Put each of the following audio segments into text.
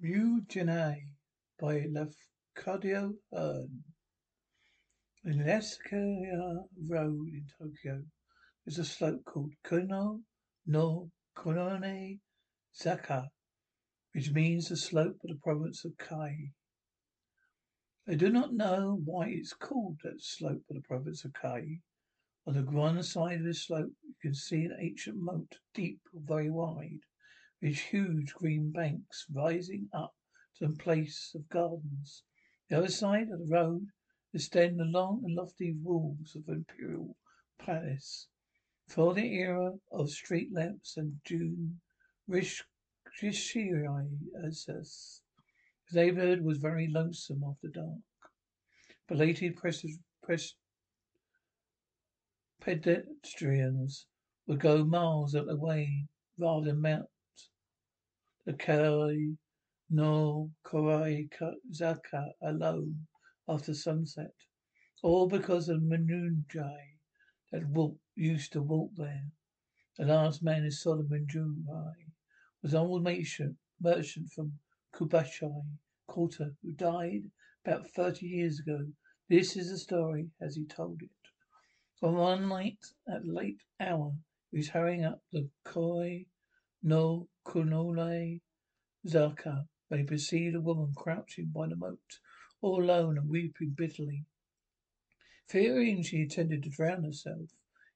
Mujina by Lafcadio Hearn. In Akasaka Road in Tokyo, there's a slope called Kono no Konone Zaka, which means the slope of the province of Kai. I do not know why it's called that slope of the province of Kai. On the one side of this slope, you can see an ancient moat, deep, very wide with huge green banks rising up to a place of gardens. The other side of the road extend the long and lofty walls of the imperial palace. For the era of street lamps and June, Rishirai as the neighborhood was very lonesome after dark. Belated press, pedestrians would go miles out the way rather than mount the Kai no Korai Zaka alone after sunset. All because of a Mujina that walk, used to walk there. The last man who Solomon the was an old merchant, merchant from Kyobashi quarter who died about thirty years ago. This is the story as he told it. On one night at late hour, he was hurrying up the Koi no Kuni Zaka he perceived a woman crouching by the moat, all alone and weeping bitterly. Fearing she intended to drown herself,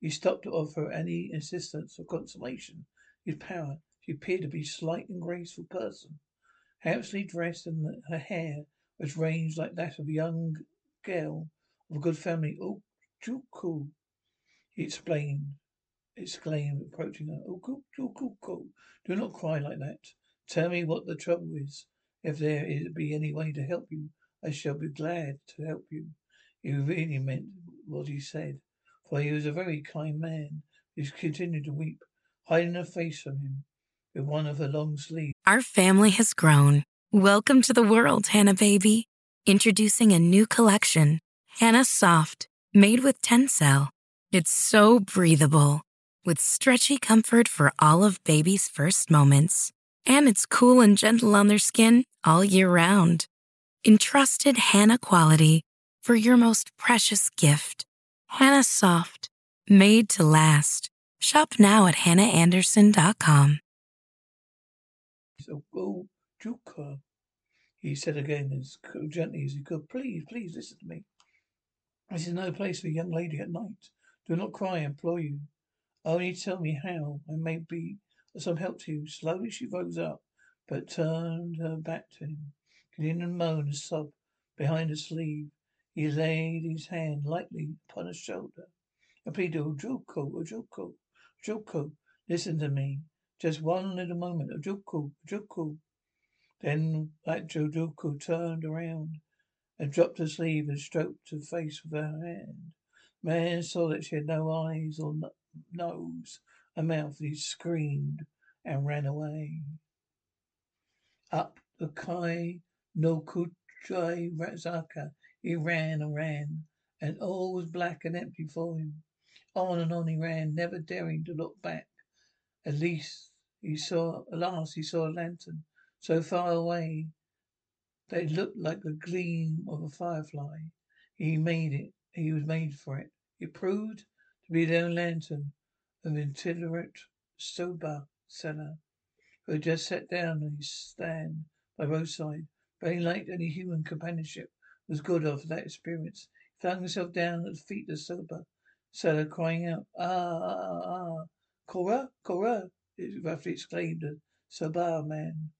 he stopped to offer any assistance or consolation. His power, she appeared to be a slight and graceful person, handsomely dressed, and her hair was arranged like that of a young girl of a good family. Oh, Juku, he explained, exclaimed, approaching her. Oh, Juku, do not cry like that. Tell me what the trouble is. If there be any way to help you, I shall be glad to help you. He really meant what he said, for he was a very kind man. He continued to weep, hiding her face from him with one of her long sleeves. Our family has grown. Welcome to the world, Hannah baby. Introducing a new collection, Hannah Soft, made with Tencel. It's so breathable, with stretchy comfort for all of baby's first moments. And it's cool and gentle on their skin all year round. Entrusted Hannah quality for your most precious gift. Hannah Soft, made to last. Shop now at hannahanderson.com. So go, Juka, he said again as gently as he could. Please, please listen to me. This is no place for a young lady at night. Do not cry, I implore you. Only tell me how I may be of some help to you. Slowly she rose up, but turned her back to him, continuing to moan and sob behind her sleeve. He laid his hand lightly upon her shoulder and pleaded, O-jochu, O-jochu, oh, O-jochu, listen to me. Just one little moment. Oh, O-jochu, O-jochu. Then that O-jochu turned around and dropped her sleeve and stroked her face with her hand. Man saw that she had no eyes or nose a mouth. He screamed and ran away. Up the Kai no Kuchai Zaka he ran and ran, and all was black and empty for him. On and on he ran, never daring to look back. At least he saw at last he saw a lantern, so far away that it looked like the gleam of a firefly. He made it he was made for it. It proved to be the own lantern of itinerant soba seller who had just sat down on his stand by roadside, very like any human companionship was good of that experience. He flung himself down at the feet of the soba seller, crying out, Ah, ah, ah, Kore, Kore, it roughly exclaimed the soba man.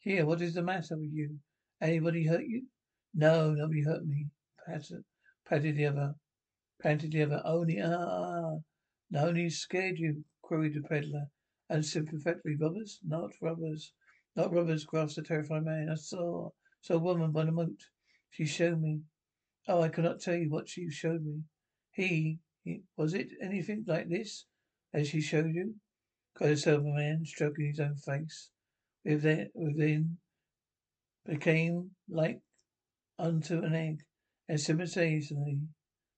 Here, what is the matter with you? Anybody hurt you? No, nobody hurt me. Patted, patted the other, panted the other. Only, ah, ah, ah. Only scared you, queried the peddler unsympathetically. Robbers? Not robbers. Not robbers grasped the terrified man. I saw, saw a woman by the moat. She showed me. Oh, I cannot tell you what she showed me. He, he was it anything like this as she showed you? cried the soba man, stroking his own face. Within, within became like unto an egg, and simultaneously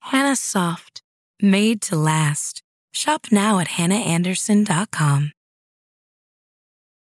Hannah Soft, made to last. Shop now at hannahanderson.com.